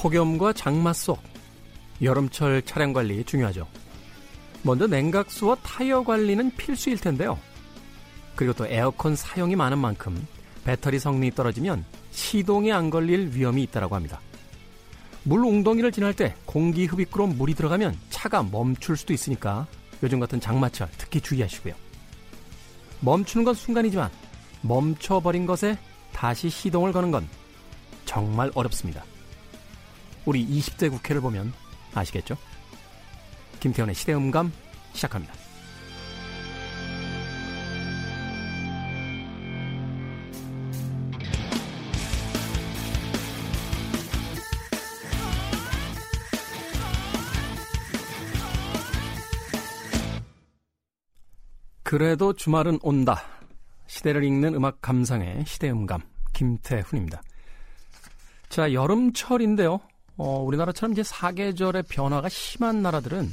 폭염과 장마 속 여름철 차량 관리 중요하죠. 먼저 냉각수와 타이어 관리는 필수일 텐데요. 그리고 또 에어컨 사용이 많은 만큼 배터리 성능이 떨어지면 시동에 안 걸릴 위험이 있다고 합니다. 물 웅덩이를 지날 때 공기 흡입구로 물이 들어가면 차가 멈출 수도 있으니까 요즘 같은 장마철 특히 주의하시고요. 멈추는 건 순간이지만 멈춰버린 것에 다시 시동을 거는 건 정말 어렵습니다. 우리 20대 국회를 보면 아시겠죠? 김태현의 시대음감 시작합니다. 그래도 주말은 온다. 시대를 읽는 음악 감상의 시대음감 김태훈입니다. 자, 여름철인데요. 어, 우리나라처럼 이제 사계절의 변화가 심한 나라들은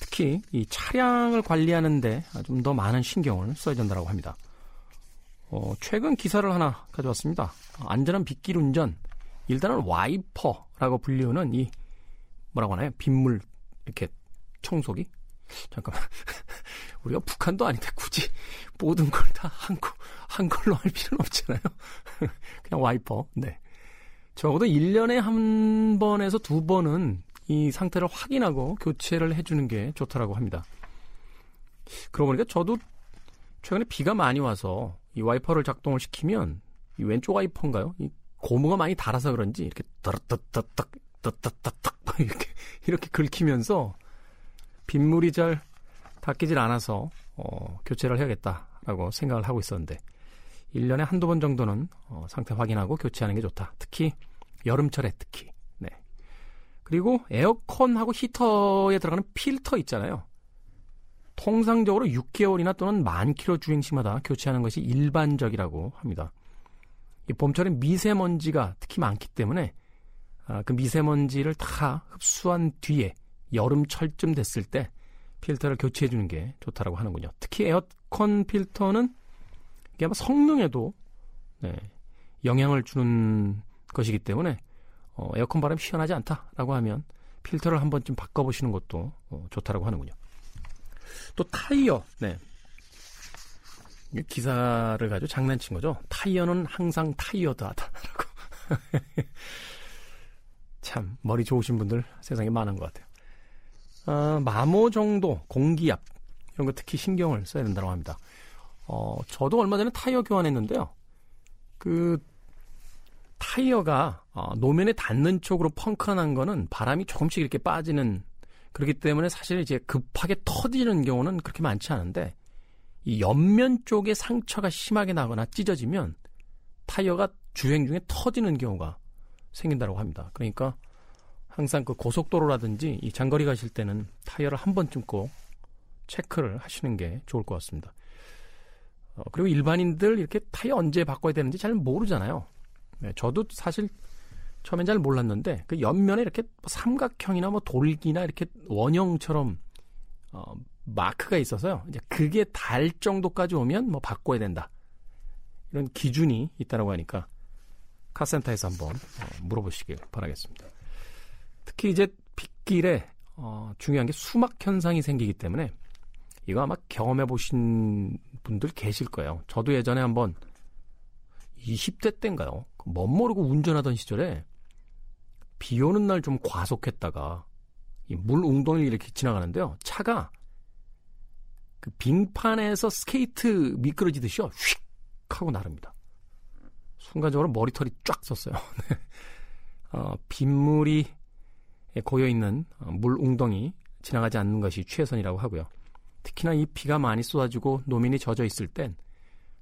특히 이 차량을 관리하는데 좀 더 많은 신경을 써야 된다고 합니다. 어, 최근 기사를 하나 가져왔습니다. 안전한 빗길 운전. 일단은 와이퍼라고 불리우는 이 뭐라고 하나요? 빗물 이렇게 청소기? 잠깐만. 우리가 북한도 아닌데 굳이 모든 걸 다 한, 한 걸로 할 필요는 없잖아요. 그냥 와이퍼. 네. 적어도 1년에 한 번에서 두 번은 이 상태를 확인하고 교체를 해주는 게 좋다라고 합니다. 그러고 보니까 저도 최근에 비가 많이 와서 이 와이퍼를 작동을 시키면 이 왼쪽 와이퍼인가요? 이 고무가 많이 닳아서 그런지 이렇게 따르따따딱 따따따딱 이렇게 이렇게 긁히면서 빗물이 잘 닦이질 않아서 어, 교체를 해야겠다라고 생각을 하고 있었는데 1년에 한두 번 정도는 어, 상태 확인하고 교체하는 게 좋다. 특히 여름철에 특히. 네. 그리고 에어컨하고 히터에 들어가는 필터 있잖아요. 통상적으로 6개월이나 또는 만 킬로 주행 시마다 교체하는 것이 일반적이라고 합니다. 이 봄철엔 미세먼지가 특히 많기 때문에 아, 그 미세먼지를 다 흡수한 뒤에 여름철쯤 됐을 때 필터를 교체해 주는 게 좋다라고 하는군요. 특히 에어컨 필터는 이게 아마 성능에도 네, 영향을 주는 것이기 때문에 어, 에어컨 바람이 시원하지 않다라고 하면 필터를 한 번쯤 바꿔보시는 것도 어, 좋다라고 하는군요. 또 타이어, 네. 기사를 가지고 장난친 거죠. 타이어는 항상 타이어드하다라고. 참 머리 좋으신 분들 세상에 많은 것 같아요. 어, 마모 정도, 공기압 이런 거 특히 신경을 써야 된다고 합니다. 어, 저도 얼마 전에 타이어 교환했는데요. 그 타이어가 어, 노면에 닿는 쪽으로 펑크난 거는 바람이 조금씩 이렇게 빠지는 그렇기 때문에 사실 이제 급하게 터지는 경우는 그렇게 많지 않은데 이 옆면 쪽에 상처가 심하게 나거나 찢어지면 타이어가 주행 중에 터지는 경우가 생긴다고 합니다. 그러니까 항상 그 고속도로라든지 이 장거리 가실 때는 타이어를 한 번쯤 꼭 체크를 하시는 게 좋을 것 같습니다. 어, 그리고 일반인들 이렇게 타이어 언제 바꿔야 되는지 잘 모르잖아요. 네, 저도 사실 처음엔 잘 몰랐는데 그 옆면에 이렇게 뭐 삼각형이나 뭐 돌기나 이렇게 원형처럼 어, 마크가 있어서요. 이제 그게 달 정도까지 오면 뭐 바꿔야 된다. 이런 기준이 있다라고 하니까 카센터에서 한번 어, 물어보시길 바라겠습니다. 특히 이제 빗길에 어, 중요한 게 수막 현상이 생기기 때문에 이거 아마 경험해 보신 분들 계실 거예요. 저도 예전에 한번 20대 때인가요? 멋 모르고 운전하던 시절에 비 오는 날 좀 과속했다가 이 물 웅덩이를 이렇게 지나가는데요. 차가 그 빙판에서 스케이트 미끄러지듯이요. 휙 하고 나릅니다. 순간적으로 머리털이 쫙 섰어요. 네. 어, 빗물이 고여 있는 어, 물 웅덩이 지나가지 않는 것이 최선이라고 하고요. 특히나 이 비가 많이 쏟아지고 노면이 젖어 있을 땐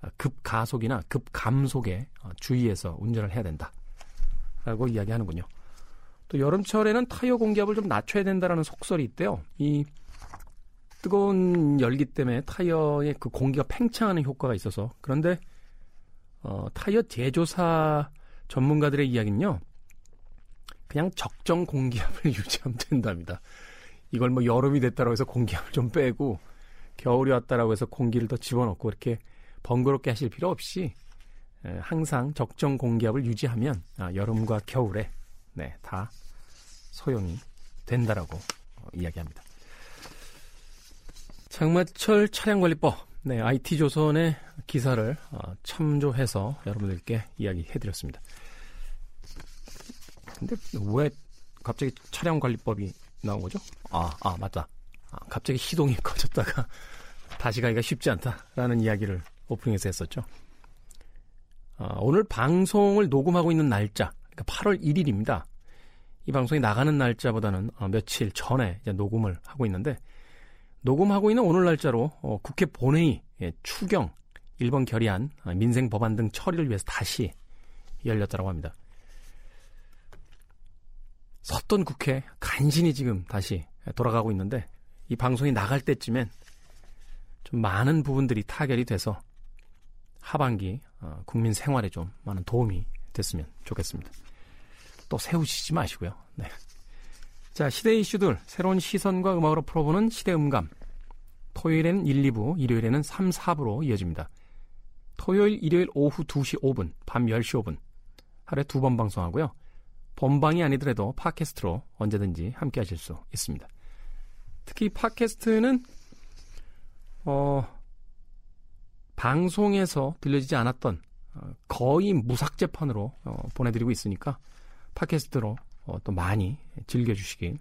어, 급가속이나 급감속에 어, 주의해서 운전을 해야 된다. 라고 이야기하는군요. 또 여름철에는 타이어 공기압을 좀 낮춰야 된다라는 속설이 있대요. 이 뜨거운 열기 때문에 타이어의 그 공기가 팽창하는 효과가 있어서 그런데 어, 타이어 제조사 전문가들의 이야기는요. 그냥 적정 공기압을 유지하면 된답니다. 이걸 뭐 여름이 됐다고 해서 공기압을 좀 빼고 겨울이 왔다라고 해서 공기를 더 집어넣고 이렇게 번거롭게 하실 필요 없이 항상 적정 공기압을 유지하면 아, 여름과 겨울에 네, 다 소용이 된다라고 어, 이야기합니다. 장마철 차량관리법, 네, IT조선의 기사를 어, 참조해서 여러분들께 이야기해드렸습니다. 근데 왜 갑자기 차량관리법이 나온 거죠? 아, 아, 맞다. 아, 갑자기 시동이 꺼졌다가 다시 가기가 쉽지 않다라는 이야기를 오프닝에서 했었죠. 아, 오늘 방송을 녹음하고 있는 날짜, 그러니까 8월 1일입니다. 이 방송이 나가는 날짜보다는 어, 며칠 전에 녹음을 하고 있는데 녹음하고 있는 오늘 날짜로 어, 국회 본회의 예, 추경 1번 결의안 아, 민생 법안 등 처리를 위해서 다시 열렸다고 합니다. 섰던 국회 간신히 지금 다시 돌아가고 있는데 이 방송이 나갈 때쯤엔 좀 많은 부분들이 타결이 돼서 하반기 어, 국민 생활에 좀 많은 도움이 됐으면 좋겠습니다. 또 세우시지 마시고요. 네. 자, 시대 이슈들 새로운 시선과 음악으로 풀어보는 시대 음감. 토요일에는 1, 2부, 일요일에는 3, 4부로 이어집니다. 토요일, 일요일 오후 2시 5분, 밤 10시 5분. 하루에 두 번 방송하고요. 본방이 아니더라도 팟캐스트로 언제든지 함께 하실 수 있습니다. 특히 팟캐스트는 어, 방송에서 들려지지 않았던 어, 거의 무삭제판으로 어, 보내드리고 있으니까 팟캐스트로 어, 또 많이 즐겨주시길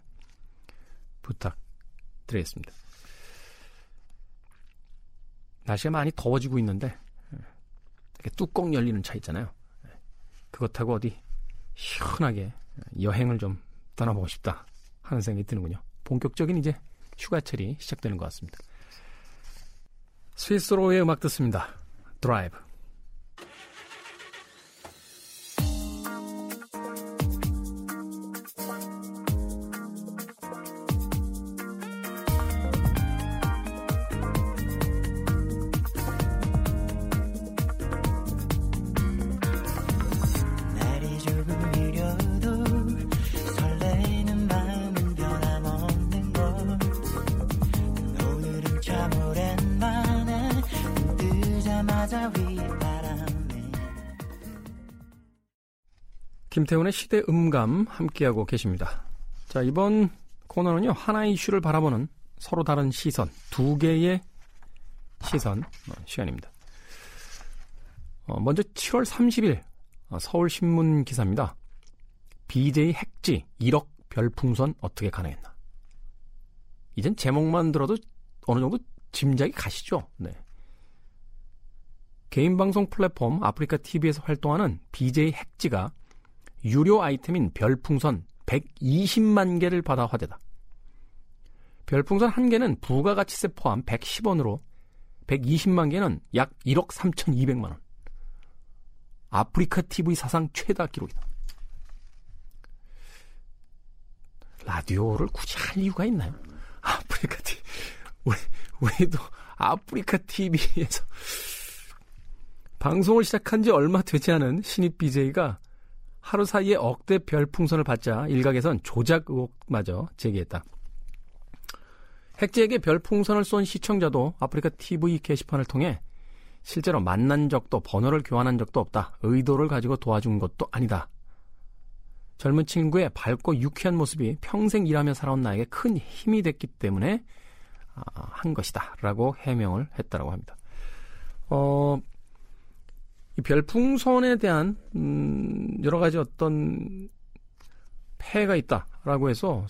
부탁드리겠습니다. 날씨가 많이 더워지고 있는데 뚜껑 열리는 차 있잖아요. 그것하고 어디 시원하게 여행을 좀 떠나보고 싶다 하는 생각이 드는군요. 본격적인 이제 휴가철이 시작되는 것 같습니다. 스위스로의 음악 듣습니다. 드라이브. 김태훈의 시대 음감 함께하고 계십니다. 자, 이번 코너는요, 하나의 이슈를 바라보는 서로 다른 시선, 두 개의 시선 어, 시간입니다. 어, 먼저 7월 30일 어, 서울신문 기사입니다. BJ 핵지 1억 별풍선 어떻게 가능했나? 이젠 제목만 들어도 어느 정도 짐작이 가시죠? 네. 개인 방송 플랫폼 아프리카 TV에서 활동하는 BJ 핵지가 유료 아이템인 별풍선 120만 개를 받아 화제다. 별풍선 한 개는 부가가치세 포함 110원으로 120만 개는 약 1억 3,200만 원. 아프리카 TV 사상 최다 기록이다. 라디오를 굳이 할 이유가 있나요? 아프리카 TV. 우리, 우리도 아프리카 TV에서 방송을 시작한 지 얼마 되지 않은 신입 BJ가 하루 사이에 억대 별풍선을 받자 일각에선 조작 의혹마저 제기했다. 핵지에게 별풍선을 쏜 시청자도 아프리카 TV 게시판을 통해 실제로 만난 적도 번호를 교환한 적도 없다. 의도를 가지고 도와준 것도 아니다. 젊은 친구의 밝고 유쾌한 모습이 평생 일하며 살아온 나에게 큰 힘이 됐기 때문에 아, 한 것이다. 라고 해명을 했다라고 합니다. 어, 이 별풍선에 대한 음, 여러 가지 어떤 폐해가 있다라고 해서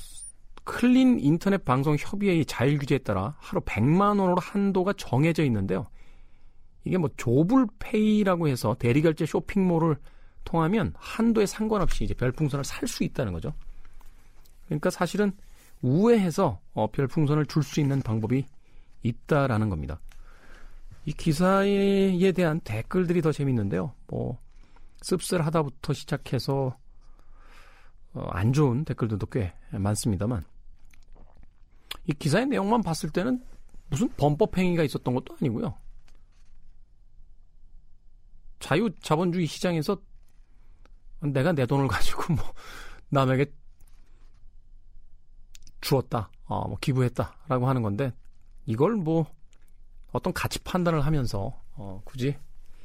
클린 인터넷 방송 협의회의 자율 규제에 따라 하루 100만 원으로 한도가 정해져 있는데요. 이게 뭐 조불페이라고 해서 대리결제 쇼핑몰을 통하면 한도에 상관없이 이제 별풍선을 살 수 있다는 거죠. 그러니까 사실은 우회해서 어, 별풍선을 줄 수 있는 방법이 있다라는 겁니다. 이 기사에 대한 댓글들이 더 재밌는데요. 뭐 씁쓸하다부터 시작해서 어, 안 좋은 댓글들도 꽤 많습니다만 이 기사의 내용만 봤을 때는 무슨 범법 행위가 있었던 것도 아니고요. 자유 자본주의 시장에서 내가 내 돈을 가지고 뭐 남에게 주었다, 어, 뭐 기부했다라고 하는 건데 이걸 뭐 어떤 가치 판단을 하면서 어, 굳이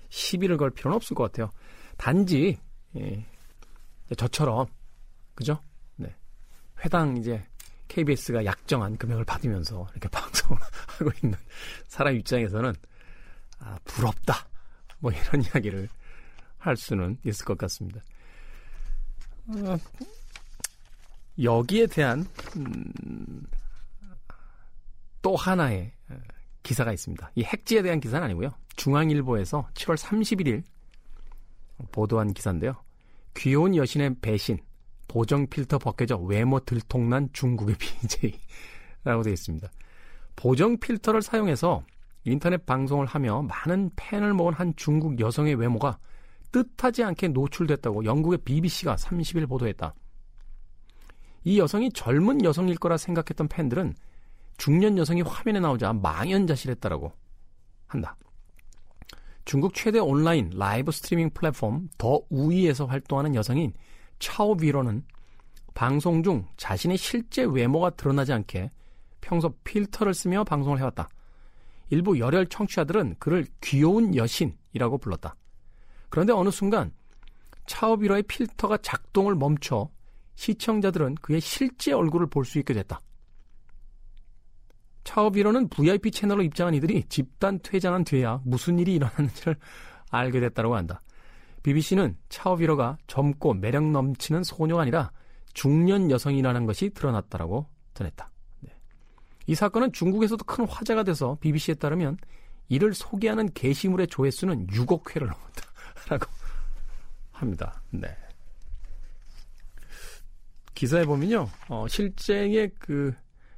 시비를 걸 필요는 없을 것 같아요. 단지 예, 저처럼 그죠? 네. 회당 이제 KBS가 약정한 금액을 받으면서 이렇게 방송을 하고 있는 사람 입장에서는 아, 부럽다. 뭐 이런 이야기를 할 수는 있을 것 같습니다. 어, 여기에 대한 음, 또 하나의 어, 기사가 있습니다. 이 핵지에 대한 기사는 아니고요. 중앙일보에서 7월 31일 보도한 기사인데요. 귀여운 여신의 배신, 보정 필터 벗겨져 외모 들통난 중국의 BJ라고 되어 있습니다. 보정 필터를 사용해서 인터넷 방송을 하며 많은 팬을 모은 한 중국 여성의 외모가 뜻하지 않게 노출됐다고 영국의 BBC가 30일 보도했다. 이 여성이 젊은 여성일 거라 생각했던 팬들은 중년 여성이 화면에 나오자 망연자실했다라고 한다. 중국 최대 온라인 라이브 스트리밍 플랫폼 더 우이에서 활동하는 여성인 차오 비로는 방송 중 자신의 실제 외모가 드러나지 않게 평소 필터를 쓰며 방송을 해왔다. 일부 열혈 청취자들은 그를 귀여운 여신이라고 불렀다. 그런데 어느 순간 차오비러의 필터가 작동을 멈춰 시청자들은 그의 실제 얼굴을 볼 수 있게 됐다. 차오비러는 VIP 채널로 입장한 이들이 집단 퇴장한 뒤에야 무슨 일이 일어났는지를 알게 됐다고 한다. BBC는 차오비러가 젊고 매력 넘치는 소녀가 아니라 중년 여성이라는 것이 드러났다라고 전했다. 네. 이 사건은 중국에서도 큰 화제가 돼서 BBC에 따르면 이를 소개하는 게시물의 조회수는 6억 회를 넘었다라고 합니다. 네. 기사에 보면요, 어, 실제의 그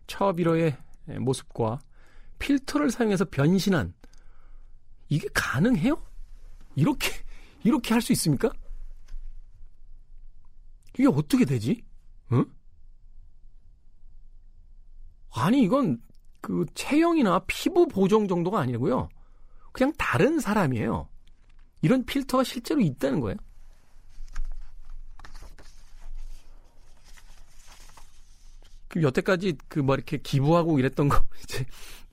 차오비러의 모습과 필터를 사용해서 변신한 이게 가능해요? 이렇게 이렇게 할 수 있습니까? 이게 어떻게 되지? 응? 아니 이건 그 체형이나 피부 보정 정도가 아니고요. 그냥 다른 사람이에요. 이런 필터가 실제로 있다는 거예요. 그 여태까지 그 뭐 이렇게 기부하고 이랬던 거 이제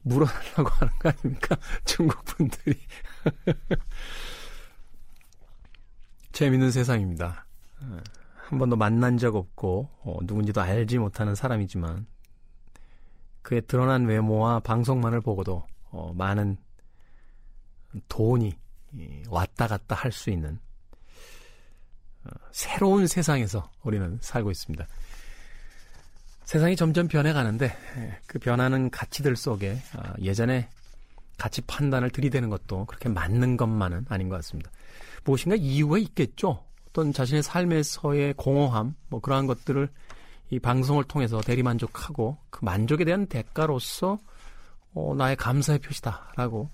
물어달라고 하는 거 아닙니까? 중국 분들이. 재밌는 세상입니다. 한 번도 만난 적 없고 어, 누군지도 알지 못하는 사람이지만 그의 드러난 외모와 방송만을 보고도 어, 많은 돈이 왔다 갔다 할 수 있는 어, 새로운 세상에서 우리는 살고 있습니다. 세상이 점점 변해가는데 예, 그 변하는 가치들 속에 아, 예전에 가치 판단을 들이대는 것도 그렇게 맞는 것만은 아닌 것 같습니다. 무엇인가 이유가 있겠죠. 어떤 자신의 삶에서의 공허함, 뭐 그러한 것들을 이 방송을 통해서 대리만족하고 그 만족에 대한 대가로서 어, 나의 감사의 표시다라고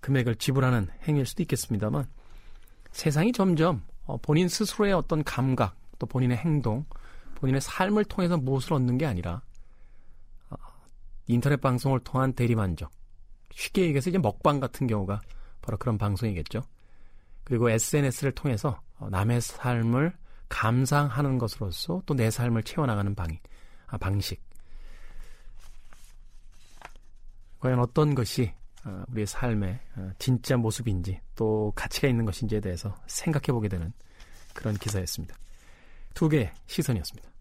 금액을 지불하는 행위일 수도 있겠습니다만 세상이 점점 어, 본인 스스로의 어떤 감각 또 본인의 행동 본인의 삶을 통해서 무엇을 얻는 게 아니라 어, 인터넷 방송을 통한 대리만족 쉽게 얘기해서 이제 먹방 같은 경우가 바로 그런 방송이겠죠. 그리고 SNS를 통해서 어, 남의 삶을 감상하는 것으로서 또 내 삶을 채워나가는 방, 아, 방식. 과연 어떤 것이 어, 우리의 삶의 진짜 모습인지 또 가치가 있는 것인지에 대해서 생각해 보게 되는 그런 기사였습니다. 두 개의 시선이었습니다.